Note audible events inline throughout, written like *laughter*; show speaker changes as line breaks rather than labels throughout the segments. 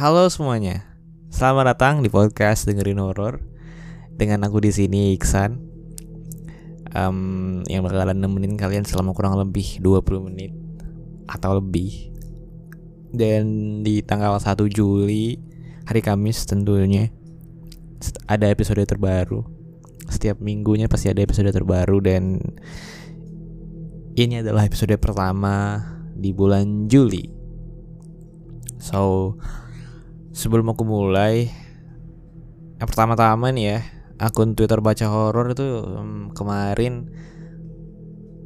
Halo semuanya, selamat datang di podcast dengerin horor dengan aku di sini Iksan, um, yang bakalan nemenin kalian selama kurang lebih 20 menit atau lebih. Dan di tanggal 1 Juli hari Kamis tentunya ada episode terbaru. Setiap minggunya pasti ada episode terbaru dan ini adalah episode pertama di bulan Juli. So, sebelum aku mulai, yang pertama-tama nih ya, akun Twitter baca horor itu um, kemarin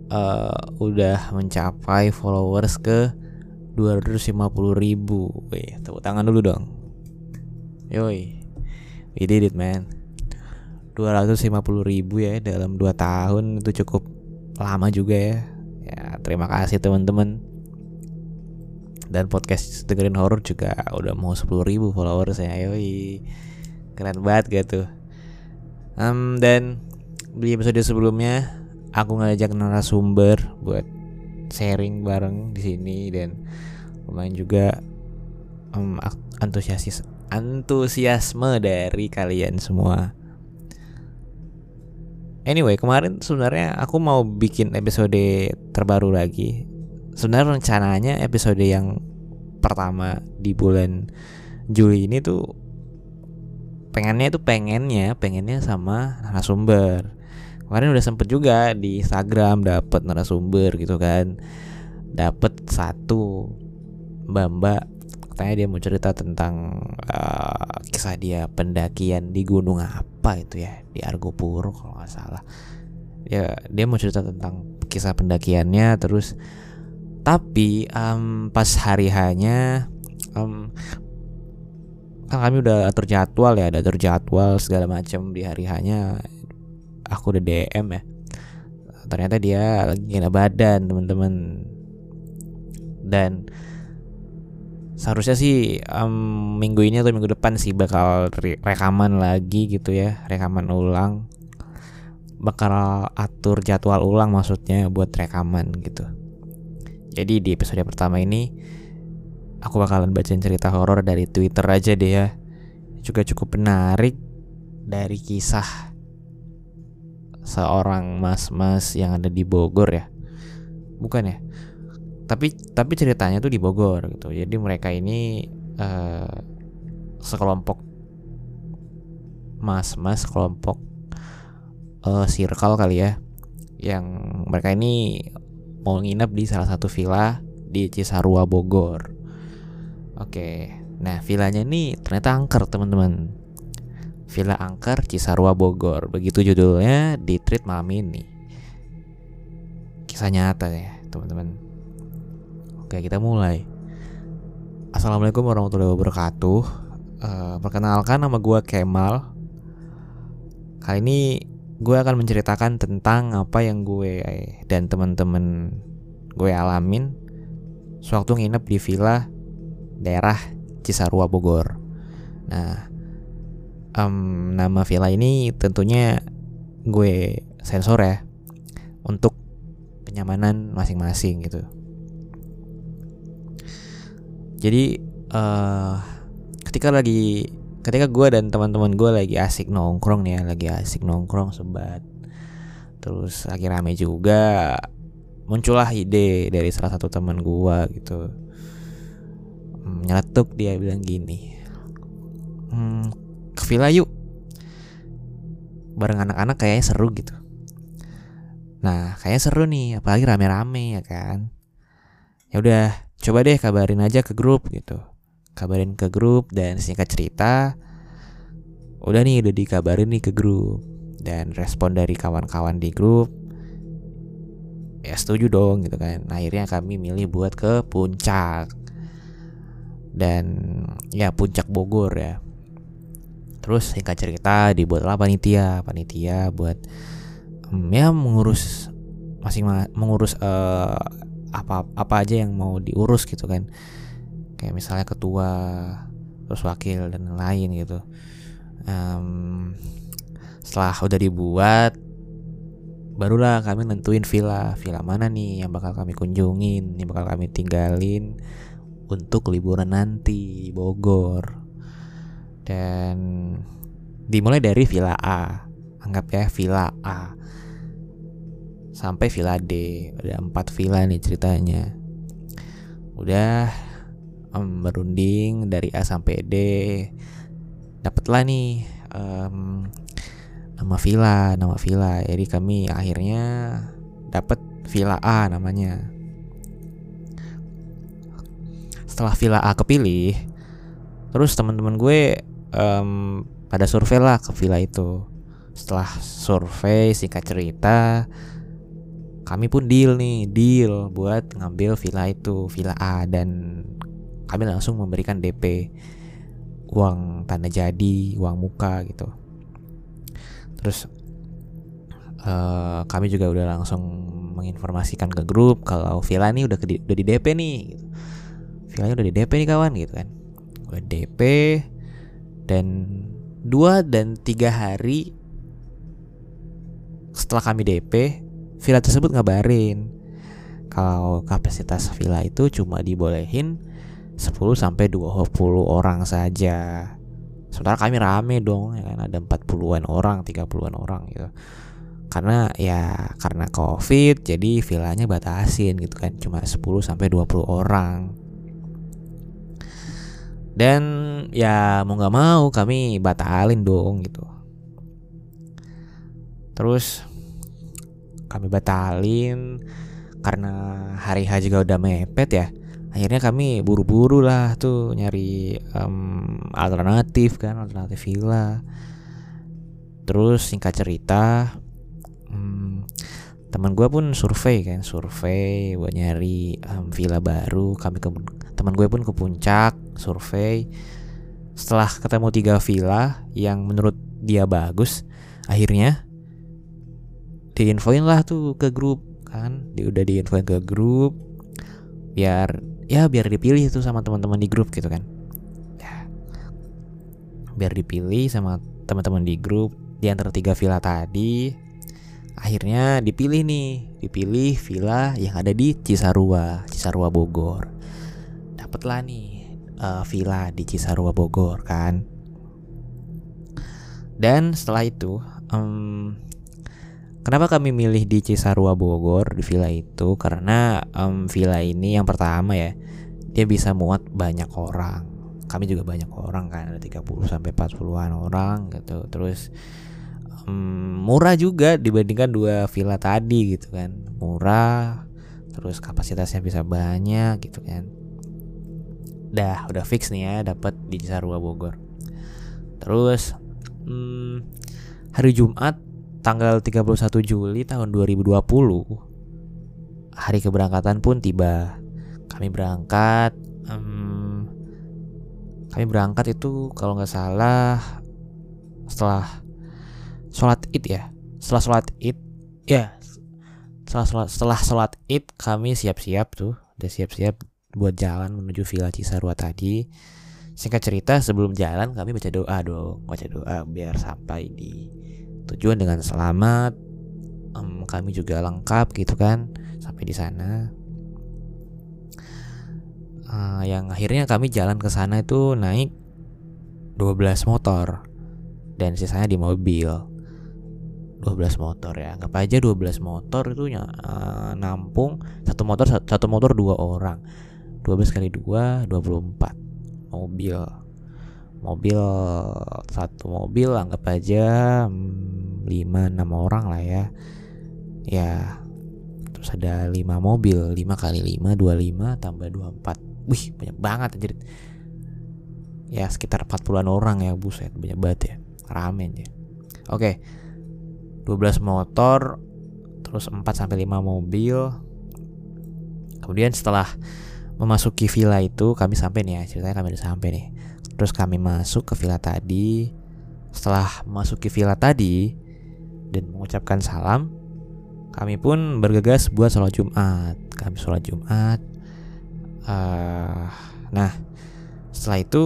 uh, udah mencapai followers ke 250 ribu. Wih, tepuk tangan dulu dong. Yoi, we did it man. 250 ribu ya dalam 2 tahun itu cukup lama juga ya. Ya, terima kasih teman-teman dan podcast dengerin horor juga udah mau 10 ribu followers ya yoi. Keren banget gitu um, dan di episode sebelumnya aku ngajak narasumber buat sharing bareng di sini dan lumayan juga um, antusiasis antusiasme dari kalian semua. Anyway, kemarin sebenarnya aku mau bikin episode terbaru lagi. Sebenarnya rencananya episode yang pertama di bulan Juli ini tuh pengennya itu pengennya pengennya sama narasumber. Kemarin udah sempet juga di Instagram dapet narasumber gitu kan. Dapet satu mbak katanya dia mau cerita tentang uh, kisah dia pendakian di gunung apa itu ya di Argopuro kalau nggak salah. Ya dia mau cerita tentang kisah pendakiannya terus tapi um, pas hari hanya um, kan kami udah atur jadwal ya, ada atur jadwal segala macam di hari hanya aku udah DM ya. Ternyata dia lagi kena badan teman-teman dan seharusnya sih um, minggu ini atau minggu depan sih bakal rekaman lagi gitu ya, rekaman ulang. Bakal atur jadwal ulang maksudnya buat rekaman gitu. Jadi di episode pertama ini aku bakalan bacain cerita horor dari Twitter aja deh ya. Juga cukup menarik dari kisah seorang mas-mas yang ada di Bogor ya. Bukan ya? Tapi tapi ceritanya tuh di Bogor gitu. Jadi mereka ini uh, sekelompok mas-mas kelompok uh, circle kali ya yang mereka ini mau nginep di salah satu villa di Cisarua Bogor. Oke, nah villanya ini ternyata angker teman-teman. Villa Angker Cisarua Bogor, begitu judulnya di treat malam ini. Kisah nyata ya teman-teman. Oke kita mulai. Assalamualaikum warahmatullahi wabarakatuh. Uh, perkenalkan nama gue Kemal. Kali ini gue akan menceritakan tentang apa yang gue dan teman-teman gue alamin sewaktu nginep di villa daerah Cisarua Bogor. Nah, um, nama villa ini tentunya gue sensor ya untuk kenyamanan masing-masing gitu. Jadi uh, ketika lagi ketika gue dan teman-teman gue lagi asik nongkrong nih ya lagi asik nongkrong sebat. Terus lagi rame juga muncullah ide dari salah satu teman gue gitu. Hmm, nyeletuk dia bilang gini hmm, ke villa yuk. Bareng anak-anak kayaknya seru gitu. Nah kayaknya seru nih apalagi rame-rame ya kan. Ya udah coba deh kabarin aja ke grup gitu kabarin ke grup dan singkat cerita udah nih udah dikabarin nih ke grup. Dan respon dari kawan-kawan di grup ya setuju dong gitu kan. Nah, akhirnya kami milih buat ke puncak. Dan ya puncak Bogor ya. Terus singkat cerita dibuatlah panitia panitia buat um, ya mengurus masing mengurus uh, apa apa aja yang mau diurus gitu kan kayak misalnya ketua terus wakil dan lain gitu. Um, setelah udah dibuat barulah kami nentuin villa. Villa mana nih yang bakal kami kunjungin yang bakal kami tinggalin untuk liburan nanti Bogor. Dan dimulai dari Villa A. Anggap ya Villa A. Sampai Villa D. Ada empat villa nih ceritanya. Udah um, berunding dari A sampai D. Dapatlah nih um, nama villa nama villa. Jadi kami akhirnya dapat Villa A namanya. Setelah Villa A kepilih terus teman-teman gue um, pada survei lah ke villa itu. Setelah survei singkat cerita kami pun deal nih deal buat ngambil villa itu villa A. Dan kami langsung memberikan DP uang tanda jadi uang muka gitu terus uh, kami juga udah langsung menginformasikan ke grup kalau villa ini udah udah di DP nih gitu. villanya udah di DP nih kawan gitu kan udah DP dan dua dan tiga hari setelah kami DP villa tersebut ngabarin kalau kapasitas villa itu cuma dibolehin 10 sampai 20 orang saja. Sementara kami rame dong, ya kan? Ada 40-an orang, 30-an orang gitu. Karena ya karena Covid jadi villanya batasin gitu kan, cuma 10 sampai 20 orang. Dan ya mau nggak mau kami batalin dong gitu. Terus kami batalin karena hari H juga udah mepet ya akhirnya kami buru-buru lah tuh nyari um, alternatif kan alternatif villa. Terus singkat cerita um, teman gue pun survei kan survei buat nyari um, villa baru. Kami ke teman gue pun ke puncak survei. Setelah ketemu tiga villa yang menurut dia bagus akhirnya diinfoin lah tuh ke grup kan. Dia udah diinfoin ke grup biar ya biar dipilih tuh sama teman-teman di grup gitu kan. Ya. Biar dipilih sama teman-teman di grup di antara tiga villa tadi akhirnya dipilih nih. Dipilih villa yang ada di Cisarua Cisarua Bogor. Dapatlah nih uh, villa di Cisarua Bogor kan. Dan setelah itu, um, kenapa kami milih di Cisarua Bogor di villa itu? Karena um, villa ini yang pertama ya, dia bisa muat banyak orang. Kami juga banyak orang kan, ada 30 sampai 40-an orang gitu. Terus um, murah juga dibandingkan dua villa tadi gitu kan. Murah, terus kapasitasnya bisa banyak gitu kan dah udah fix nih ya dapat di Cisarua Bogor terus hmm, hari Jumat tanggal 31 Juli tahun 2020 hari keberangkatan pun tiba kami berangkat um, kami berangkat itu kalau nggak salah setelah sholat id ya setelah sholat id ya setelah sholat, setelah sholat id kami siap-siap tuh udah siap-siap buat jalan menuju Villa Cisarua tadi. Singkat cerita sebelum jalan kami baca doa dong, baca doa biar sampai di tujuan dengan selamat. Um, kami juga lengkap gitu kan sampai di sana. Uh, yang akhirnya kami jalan ke sana itu naik 12 motor dan sisanya di mobil. 12 motor ya anggap aja 12 motor itu uh, nampung satu motor satu motor dua orang 12 kali 2 24 mobil mobil satu mobil anggap aja 5 hmm, 6 orang lah ya. Ya terus ada 5 mobil 5 kali 5 25 tambah 24 wih banyak banget anjir. Ya sekitar 40-an orang ya buset banyak banget ya. Ramen ya oke 12 motor terus 4 sampai 5 mobil. Kemudian setelah memasuki villa itu kami sampai nih ya ceritanya kami udah sampai nih terus kami masuk ke villa tadi. Setelah memasuki villa tadi dan mengucapkan salam kami pun bergegas buat sholat Jumat. Kami sholat Jumat. Uh, nah setelah itu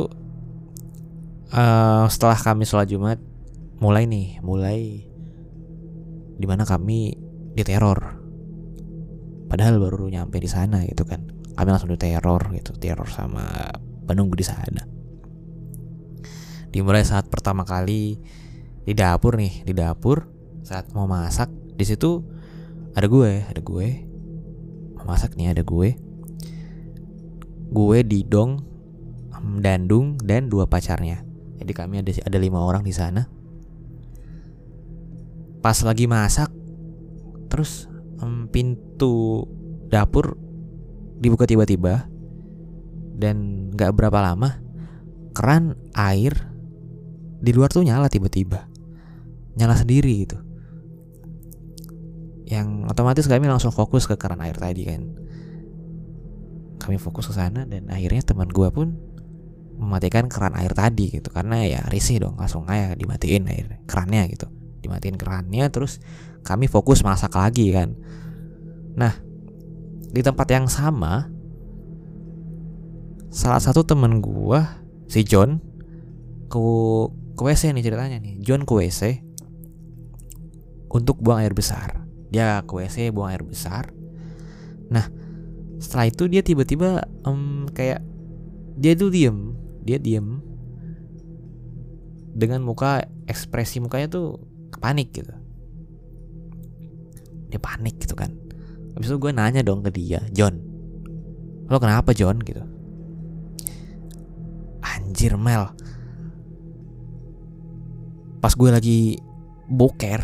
uh, setelah kami sholat Jumat mulai nih mulai di mana kami diteror. Padahal baru nyampe di sana gitu kan. Kami langsung diteror gitu teror sama penunggu di sana dimulai saat pertama kali di dapur nih di dapur saat mau masak di situ ada gue ada gue. Mau masak nih ada gue. Gue Didong Dandung dan dua pacarnya. Jadi kami ada ada lima orang di sana. Pas lagi masak terus um, pintu dapur dibuka tiba-tiba dan nggak berapa lama keran air di luar tuh nyala tiba-tiba. Nyala sendiri gitu. Yang otomatis kami langsung fokus ke keran air tadi kan. Kami fokus ke sana dan akhirnya teman gue pun mematikan keran air tadi gitu. Karena ya risih dong langsung aja dimatiin air kerannya gitu. Dimatiin kerannya terus kami fokus masak lagi kan. Nah di tempat yang sama salah satu temen gua si John ke WC nih ceritanya nih. John WC untuk buang air besar. Dia WC buang air besar. Nah setelah itu dia tiba-tiba um, kayak dia tuh diem. Dia diem. Dengan muka ekspresi mukanya tuh panik gitu. Dia panik gitu kan. Habis itu gue nanya dong ke dia John lo kenapa John? gitu. Anjir Mel pas gue lagi boker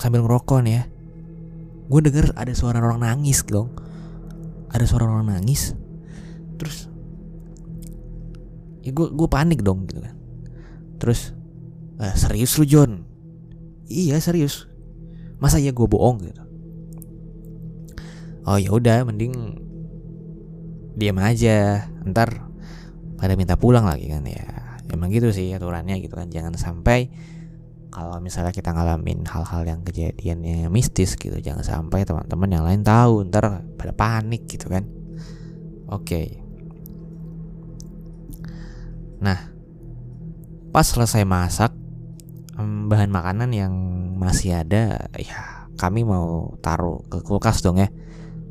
sambil ngerokok nih ya gue denger ada suara orang nangis dong ada suara orang nangis terus ya gue gue panik dong gitu kan. Terus eh, serius lu John? Iya serius. Masa ya gue bohong? gitu. Oh ya udah mending diam aja ntar pada minta pulang lagi kan ya emang gitu sih aturannya gitu kan. Jangan sampai kalau misalnya kita ngalamin hal-hal yang kejadiannya mistis gitu jangan sampai teman-teman yang lain tahu ntar pada panik gitu kan. Oke. Okay. nah pas selesai masak bahan makanan yang masih ada ya kami mau taruh ke kulkas dong ya.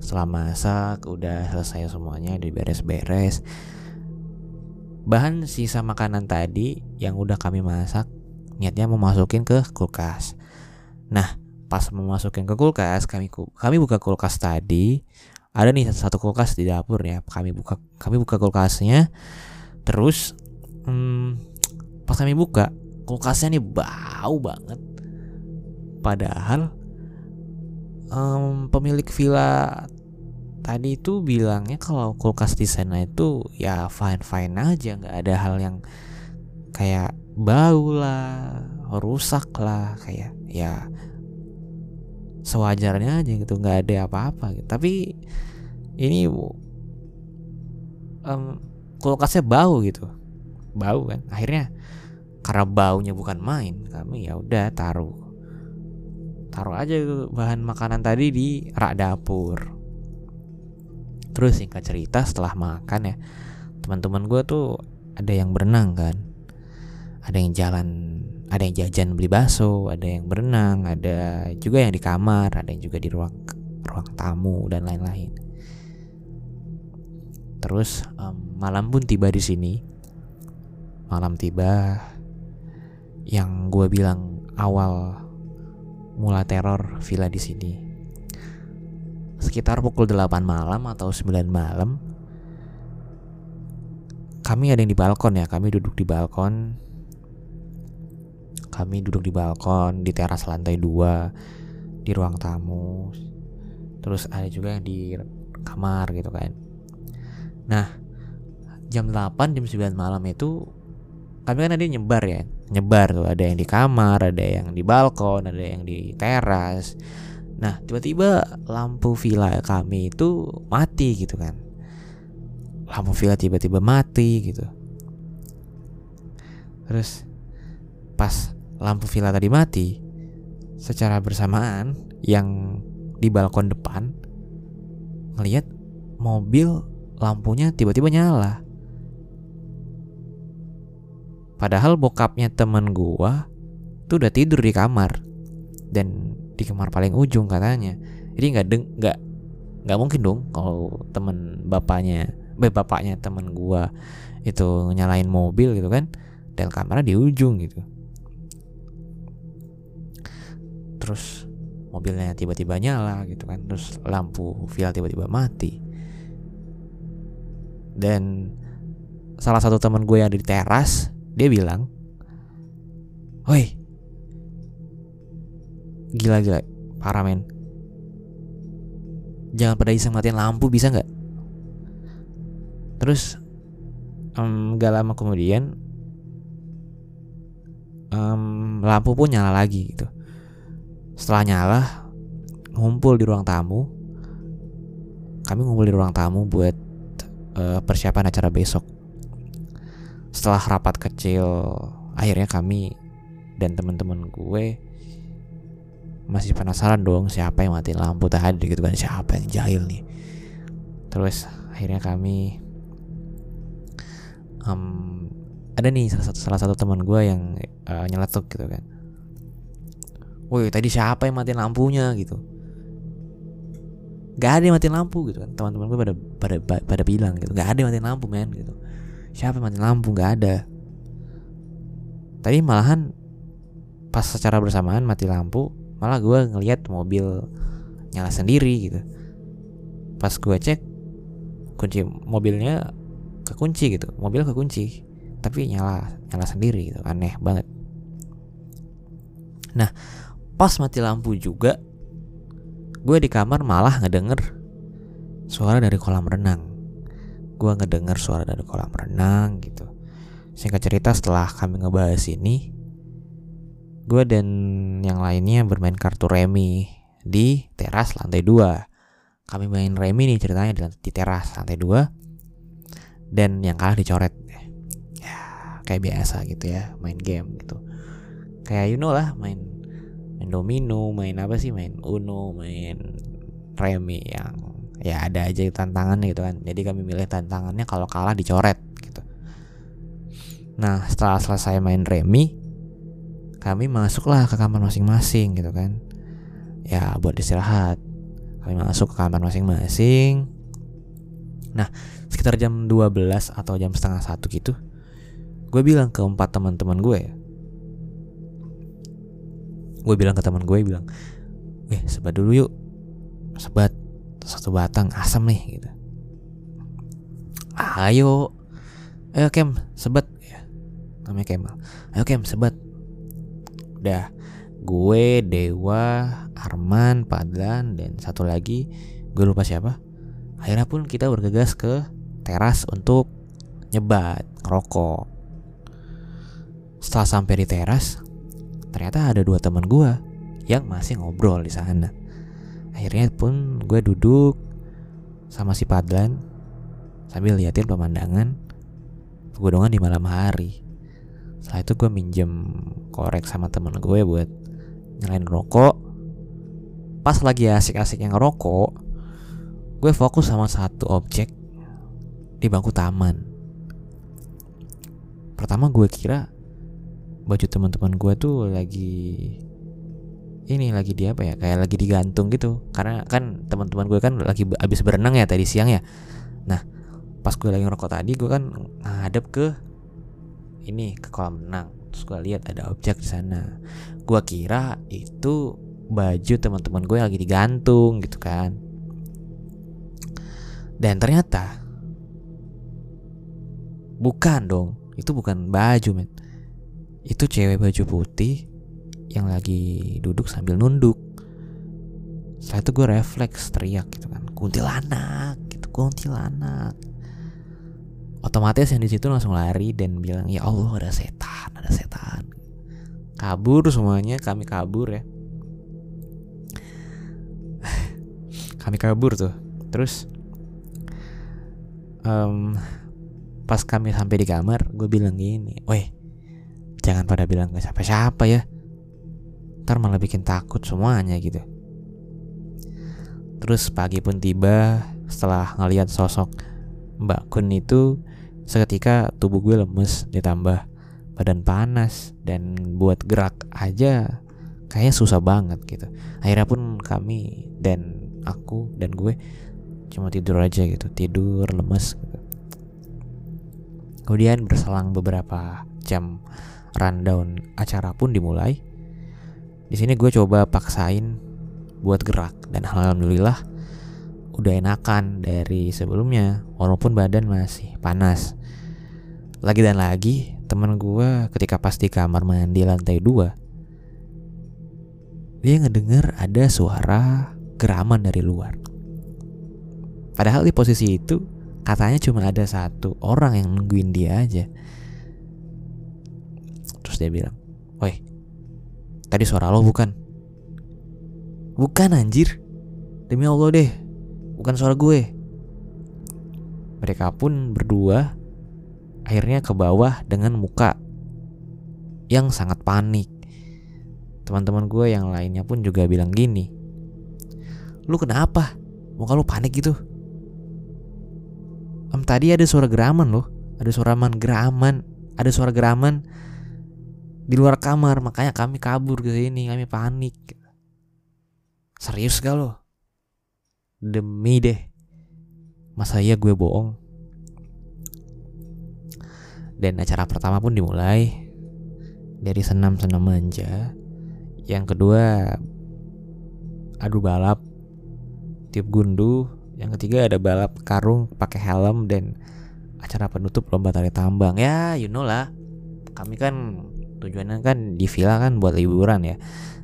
Setelah masak udah selesai semuanya diberes-beres bahan sisa makanan tadi yang udah kami masak niatnya mau masukin ke kulkas. Nah pas mau masukin ke kulkas kami kami buka kulkas tadi ada nih satu kulkas di dapur ya kami buka kami buka kulkasnya terus hmm, pas kami buka kulkasnya nih bau banget. Padahal um, pemilik villa tadi itu bilangnya kalau kulkas di sana itu ya fine fine aja nggak ada hal yang kayak bau lah rusak lah kayak ya sewajarnya aja gitu nggak ada apa-apa gitu. tapi ini um, kulkasnya bau gitu. Bau kan? Akhirnya karena baunya bukan main kami ya udah taruh taruh aja bahan makanan tadi di rak dapur terus singkat cerita setelah makan ya teman-teman gue tuh ada yang berenang kan. Ada yang jalan ada yang jajan beli bakso ada yang berenang ada juga yang di kamar ada yang juga di ruang ruang tamu dan lain-lain. Terus um, malam pun tiba di sini. Malam tiba yang gue bilang awal mula teror villa di sini. Sekitar pukul 8 malam atau 9 malam kami ada yang di balkon ya, kami duduk di balkon. Kami duduk di balkon di teras lantai 2 di ruang tamu. Terus ada juga yang di kamar gitu kan. Nah, jam 8 jam 9 malam itu kami kan ada yang nyebar ya nyebar tuh ada yang di kamar ada yang di balkon ada yang di teras nah tiba-tiba lampu villa kami itu mati gitu kan. Lampu villa tiba-tiba mati gitu. Terus pas lampu villa tadi mati secara bersamaan yang di balkon depan ngelihat mobil lampunya tiba-tiba nyala. Padahal bokapnya temen gua tuh udah tidur di kamar dan di kamar paling ujung katanya. Jadi nggak deng nggak nggak mungkin dong kalau temen bapaknya eh, bapaknya temen gua itu nyalain mobil gitu kan dan kamera di ujung gitu terus mobilnya tiba-tiba nyala gitu kan terus lampu vial tiba-tiba mati dan salah satu teman gue yang di teras dia bilang woi gila gila. Parah men. Jangan pada iseng matiin lampu bisa nggak? Terus um, gak lama kemudian um, lampu pun nyala lagi gitu. Setelah nyala ngumpul di ruang tamu. Kami ngumpul di ruang tamu buat uh, persiapan acara besok. Setelah rapat kecil akhirnya kami dan teman-teman gue masih penasaran dong siapa yang mati lampu tadi gitu kan siapa yang jahil nih. Terus akhirnya kami um, ada nih salah satu salah satu teman gue yang uh, nyeletuk gitu kan. Woi tadi siapa yang mati lampunya gitu. Gak ada yang mati lampu gitu kan teman-teman gue pada pada pada bilang gitu gak ada yang mati lampu men gitu. Siapa yang mati lampu? Gak ada. Tapi malahan pas secara bersamaan mati lampu malah gue ngeliat mobil nyala sendiri gitu. Pas gue cek kunci mobilnya kekunci gitu. Mobil kekunci tapi nyala nyala sendiri gitu. Aneh banget. Nah pas mati lampu juga gue di kamar malah ngedenger suara dari kolam renang. Gue ngedenger suara dari kolam renang gitu. Singkat cerita setelah kami ngebahas ini gue dan yang lainnya bermain kartu remi di teras lantai 2 kami main remi nih ceritanya di, teras lantai 2 dan yang kalah dicoret. Ya kayak biasa gitu ya main game gitu. Kayak you know lah main main domino main apa sih main uno main remi yang ya ada aja tantangan gitu kan. Jadi kami milih tantangannya kalau kalah dicoret gitu. Nah setelah selesai main remi kami masuklah ke kamar masing-masing gitu kan. Ya buat istirahat. Kami masuk ke kamar masing-masing. Nah sekitar jam 12 atau jam setengah satu gitu gue bilang ke empat teman-teman gue. Gue bilang ke teman gue bilang eh sebat dulu yuk. Sebat satu batang asam nih gitu. Ayo. Ayo kem sebat. Ya namanya Kemal. Ayo kem sebat udah gue Dewa Arman Padlan dan satu lagi gue lupa siapa. Akhirnya pun kita bergegas ke teras untuk nyebat ngerokok. Setelah sampai di teras ternyata ada dua teman gue yang masih ngobrol di sana. Akhirnya pun gue duduk sama si Padlan sambil liatin pemandangan pegunungan di malam hari setelah itu gue minjem korek sama temen gue buat nyalain rokok. Pas lagi asik-asik yang ngerokok gue fokus sama satu objek di bangku taman. Pertama gue kira baju teman-teman gue tuh lagi ini lagi di apa ya kayak lagi digantung gitu. Karena kan teman-teman gue kan lagi abis berenang ya tadi siang ya. Nah pas gue lagi ngerokok tadi gue kan ngadep ke ini ke kolam renang terus gue lihat ada objek di sana. Gue kira itu baju teman-teman gue lagi digantung gitu kan. Dan ternyata bukan dong itu bukan baju men. Itu cewek baju putih yang lagi duduk sambil nunduk. Setelah itu gue refleks teriak gitu kan kuntilanak gitu kuntilanak otomatis yang di situ langsung lari dan bilang ya Allah ada setan ada setan. Kabur semuanya kami kabur ya. *laughs* Kami kabur tuh. Terus um, pas kami sampai di kamar gue bilang gini weh jangan pada bilang ke siapa-siapa ya. Ntar malah bikin takut semuanya gitu. Terus pagi pun tiba setelah ngeliat sosok Mbak Kun itu Seketika tubuh gue lemes ditambah badan panas dan buat gerak aja kayaknya susah banget gitu. Akhirnya pun kami dan aku dan gue cuma tidur aja gitu tidur lemes gitu. kemudian berselang beberapa jam rundown acara pun dimulai di sini gue coba paksain buat gerak dan alhamdulillah udah enakan dari sebelumnya walaupun badan masih panas. Lagi dan lagi temen gue ketika pas di kamar mandi lantai dua dia ngedenger ada suara geraman dari luar. Padahal di posisi itu katanya cuma ada satu orang yang nungguin dia aja. Terus dia bilang woi tadi suara lo bukan? Bukan anjir. Demi Allah deh bukan suara gue. Mereka pun berdua akhirnya ke bawah dengan muka yang sangat panik. Teman-teman gue yang lainnya pun juga bilang gini, lu kenapa? Muka lu panik gitu? Om tadi ada suara geraman loh, ada suara man geraman, ada suara geraman di luar kamar, makanya kami kabur ke sini, kami panik. Serius gak lo? Demi deh. Masa iya gue bohong? Dan acara pertama pun dimulai Dari senam-senam manja. Yang kedua Adu balap Tiup gundu. Yang ketiga ada balap karung pakai helm Dan acara penutup lomba tari tambang. Ya you know lah. Kami kan tujuannya kan di villa kan buat liburan ya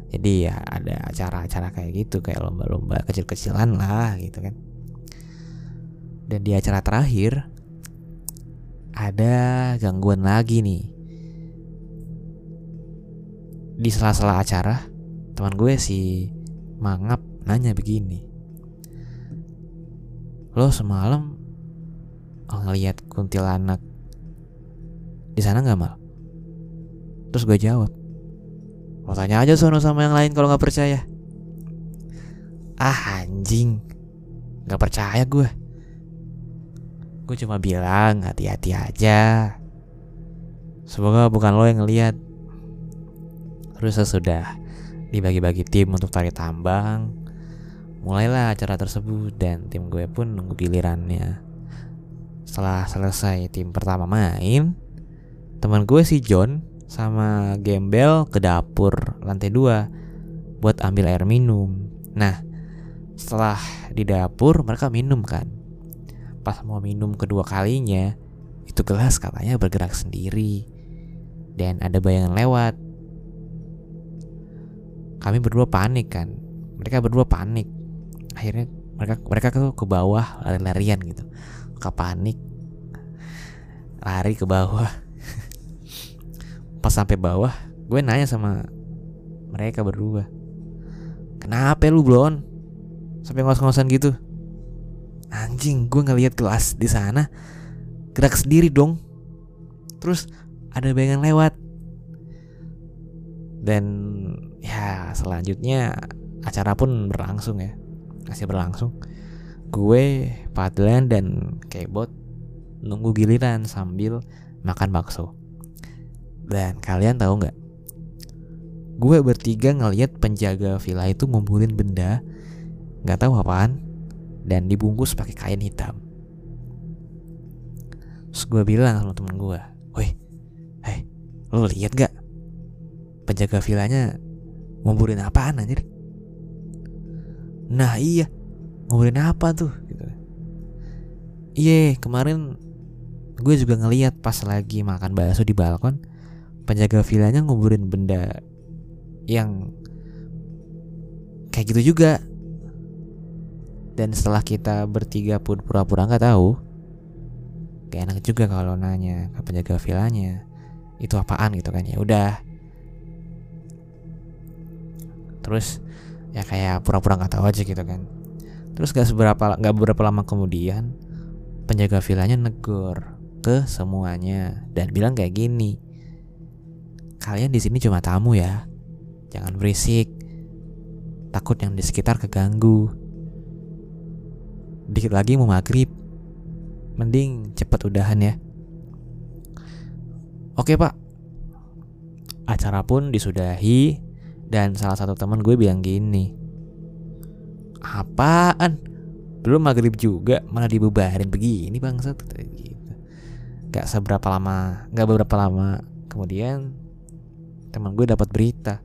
jadi ya ada acara-acara kayak gitu kayak lomba-lomba kecil-kecilan lah gitu kan. Dan di acara terakhir ada gangguan lagi nih. Di sela-sela acara teman gue si mangap nanya begini. Lo semalam ngeliat kuntilanak di sana nggak mal? Terus gue jawab Lo tanya aja sono sama yang lain kalau nggak percaya. Ah anjing, nggak percaya gue. Gue cuma bilang hati-hati aja. Semoga bukan lo yang ngeliat. Terus sesudah dibagi-bagi tim untuk tarik tambang, mulailah acara tersebut dan tim gue pun nunggu gilirannya. Setelah selesai tim pertama main, teman gue si John sama gembel ke dapur lantai dua buat ambil air minum. Nah, setelah di dapur mereka minum kan. Pas mau minum kedua kalinya, itu gelas katanya bergerak sendiri. Dan ada bayangan lewat. Kami berdua panik kan. Mereka berdua panik. Akhirnya mereka mereka tuh ke bawah lari-larian gitu. Ke panik. Lari ke bawah pas sampai bawah gue nanya sama mereka berdua kenapa lu blon? Sampai ngos-ngosan gitu. Anjing gue ngeliat kelas di sana gerak sendiri dong. Terus ada bayangan lewat. Dan ya selanjutnya acara pun berlangsung ya masih berlangsung. Gue Padlan dan Kebot nunggu giliran sambil makan bakso dan kalian tahu nggak? Gue bertiga ngeliat penjaga villa itu ngumpulin benda nggak tahu apaan dan dibungkus pakai kain hitam. Terus gue bilang sama temen gue, woi, hei, lo lihat gak? Penjaga villanya ngumpulin apaan anjir? Nah iya, ngumpulin apa tuh? Gitu. Iya, kemarin gue juga ngeliat pas lagi makan bakso di balkon penjaga villanya nguburin benda yang kayak gitu juga. Dan setelah kita bertiga pun pura-pura nggak tahu kayak enak juga kalau nanya ke penjaga villanya itu apaan? gitu kan. Ya udah. Terus ya kayak pura-pura nggak tahu aja gitu kan. Terus gak seberapa nggak beberapa lama kemudian penjaga villanya negor ke semuanya dan bilang kayak gini Kalian di sini cuma tamu ya. Jangan berisik. Takut yang di sekitar keganggu. Dikit lagi mau maghrib. Mending cepet udahan ya. Oke pak. Acara pun disudahi dan salah satu teman gue bilang gini. Apaan? belum maghrib juga malah dibubarin begini bangsat gitu gak seberapa lama gak beberapa lama kemudian teman gue dapat berita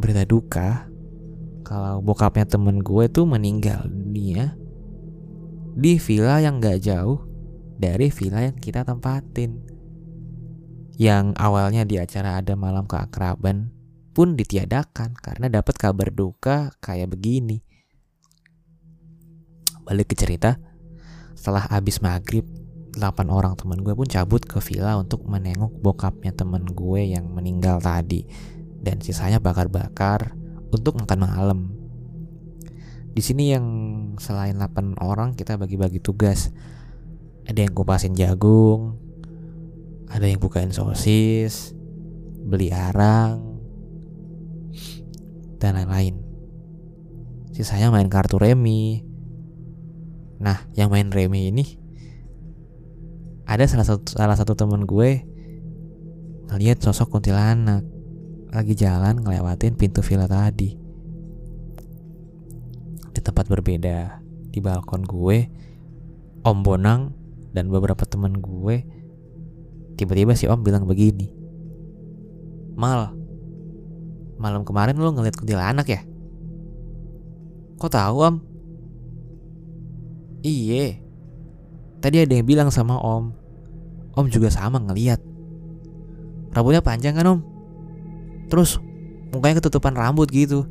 berita duka kalau bokapnya temen gue tuh meninggal dunia di villa yang gak jauh dari villa yang kita tempatin yang awalnya di acara ada malam keakraban pun ditiadakan karena dapat kabar duka kayak begini. Balik ke cerita, setelah habis maghrib, 8 orang temen gue pun cabut ke villa untuk menengok bokapnya temen gue yang meninggal tadi dan sisanya bakar-bakar untuk makan malam. Di sini yang selain 8 orang kita bagi-bagi tugas. Ada yang kupasin jagung, ada yang bukain sosis, beli arang, dan lain-lain. Sisanya main kartu remi. Nah, yang main remi ini ada salah satu salah satu temen gue ngeliat sosok kuntilanak lagi jalan ngelewatin pintu villa tadi. Di tempat berbeda, di balkon gue, Om Bonang dan beberapa temen gue tiba-tiba si Om bilang begini. Mal, Malam kemarin lo ngeliat kuntilanak ya? Kok tahu om? Iye. Tadi ada yang bilang sama om. Om juga sama ngeliat. Rambutnya panjang kan om? Terus mukanya ketutupan rambut gitu.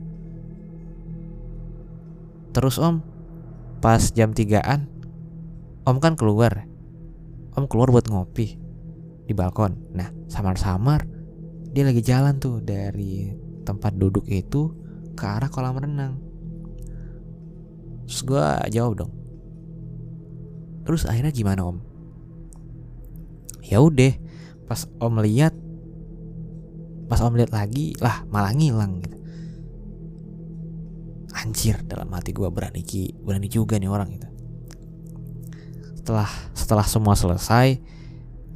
Terus om, pas jam 3an, om kan keluar. Om keluar buat ngopi di balkon. Nah, samar-samar dia lagi jalan tuh dari tempat duduk itu ke arah kolam renang. Terus gue jawab dong. Terus akhirnya gimana om? Ya udah, pas om lihat, pas om lihat lagi, lah malah ngilang gitu. Anjir dalam hati gue berani ki, berani juga nih orang itu. Setelah setelah semua selesai,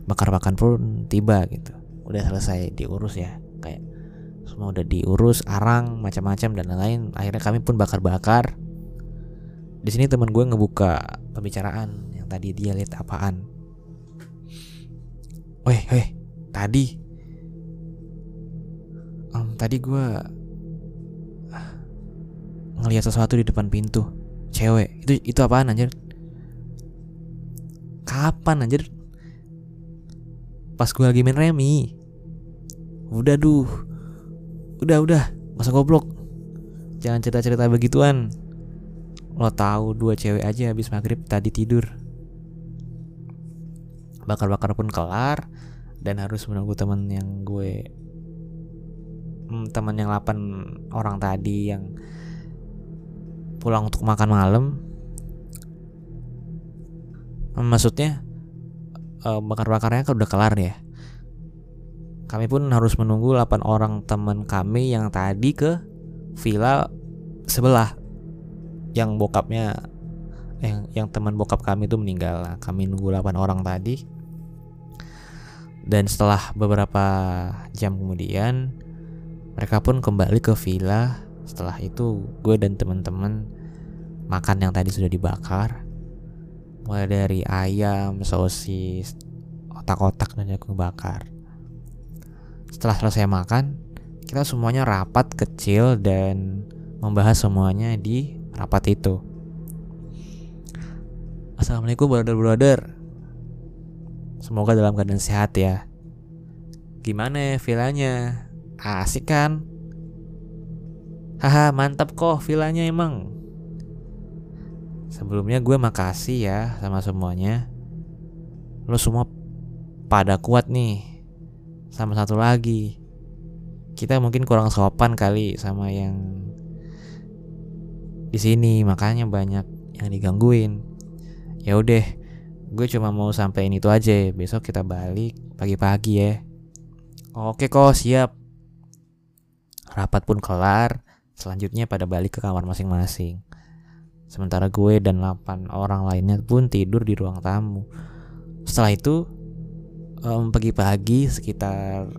bakar-bakar pun tiba gitu. Udah selesai diurus ya, kayak semua udah diurus arang macam-macam dan lain-lain akhirnya kami pun bakar-bakar di sini teman gue ngebuka pembicaraan yang tadi dia lihat apaan weh weh tadi. Um, tadi gue ngelihat sesuatu di depan pintu. Cewek. Itu itu apaan anjir? Kapan anjir? Pas gue lagi main remi. Udah duh. Udah udah. Masa goblok. Jangan cerita-cerita begituan. Lo tahu dua cewek aja habis maghrib tadi tidur bakar-bakar pun kelar dan harus menunggu teman yang gue hmm, teman yang 8 orang tadi yang pulang untuk makan malam hmm, maksudnya uh, bakar-bakarnya kan udah kelar ya kami pun harus menunggu 8 orang teman kami yang tadi ke villa sebelah yang bokapnya yang yang teman bokap kami itu meninggal. Nah, kami nunggu 8 orang tadi. Dan setelah beberapa jam kemudian mereka pun kembali ke villa. Setelah itu gue dan teman-teman makan yang tadi sudah dibakar. Mulai dari ayam, sosis, otak-otak dan jagung bakar. Setelah selesai makan, kita semuanya rapat kecil dan membahas semuanya di rapat itu. Assalamualaikum brother-brother. Semoga dalam keadaan sehat ya. Gimana ya villanya? Asik kan? Haha mantap kok villanya emang. Sebelumnya gue makasih ya sama semuanya. Lo semua pada kuat nih sama satu lagi kita mungkin kurang sopan kali sama yang di sini makanya banyak yang digangguin ya udah gue cuma mau sampein itu aja besok kita balik pagi-pagi ya. Oke kok siap. Rapat pun kelar selanjutnya pada balik ke kamar masing-masing. Sementara gue dan 8 orang lainnya pun tidur di ruang tamu. Setelah itu um, pagi-pagi sekitar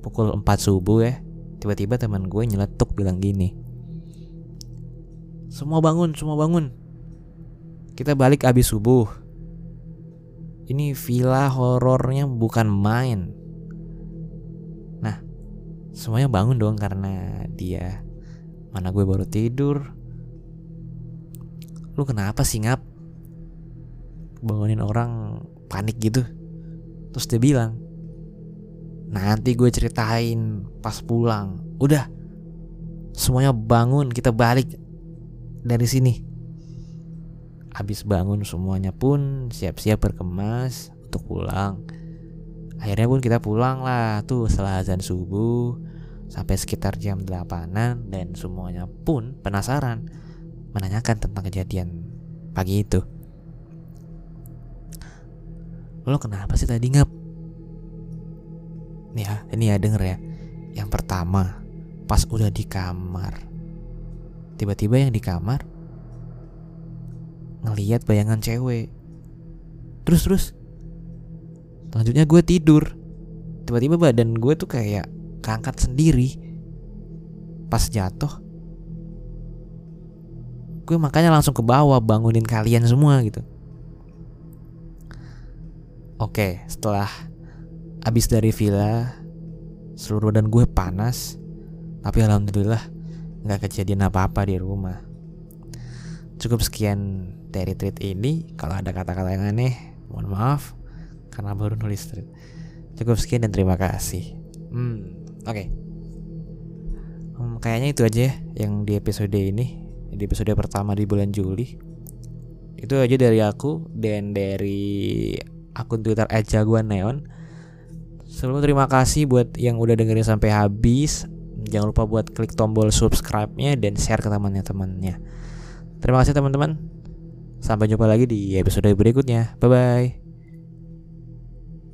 pukul 4 subuh ya tiba-tiba teman gue nyeletuk bilang gini semua bangun semua bangun. Kita balik abis subuh. Ini villa horornya bukan main. Nah, semuanya bangun dong karena dia. Mana gue baru tidur. Lu kenapa sih ngap? Bangunin orang panik gitu. Terus dia bilang, nanti gue ceritain pas pulang. Udah, semuanya bangun kita balik dari sini habis bangun semuanya pun siap-siap berkemas untuk pulang. Akhirnya pun kita pulang lah tuh setelah azan subuh sampai sekitar jam 8an dan semuanya pun penasaran menanyakan tentang kejadian pagi itu. Lo kenapa sih tadi ngap? Nih ya ini ya denger ya. Yang pertama pas udah di kamar. Tiba-tiba yang di kamar ngelihat bayangan cewek. Terus terus. Selanjutnya gue tidur. Tiba-tiba badan gue tuh kayak keangkat sendiri. Pas jatuh. Gue makanya langsung ke bawah bangunin kalian semua gitu. Oke setelah abis dari villa seluruh badan gue panas. Tapi alhamdulillah nggak kejadian apa-apa di rumah. Cukup sekian dari tweet ini. Kalau ada kata-kata yang aneh, mohon maaf karena baru nulis tweet. Cukup sekian dan terima kasih. Hmm, oke. Okay. Hmm, kayaknya itu aja ya yang di episode ini, di episode pertama di bulan Juli. Itu aja dari aku dan dari akun Twitter @jagoan_neon. Sebelumnya terima kasih buat yang udah dengerin sampai habis Jangan lupa buat klik tombol subscribe-nya dan share ke temannya-temannya. Terima kasih teman-teman. Sampai jumpa lagi di episode berikutnya. Bye bye.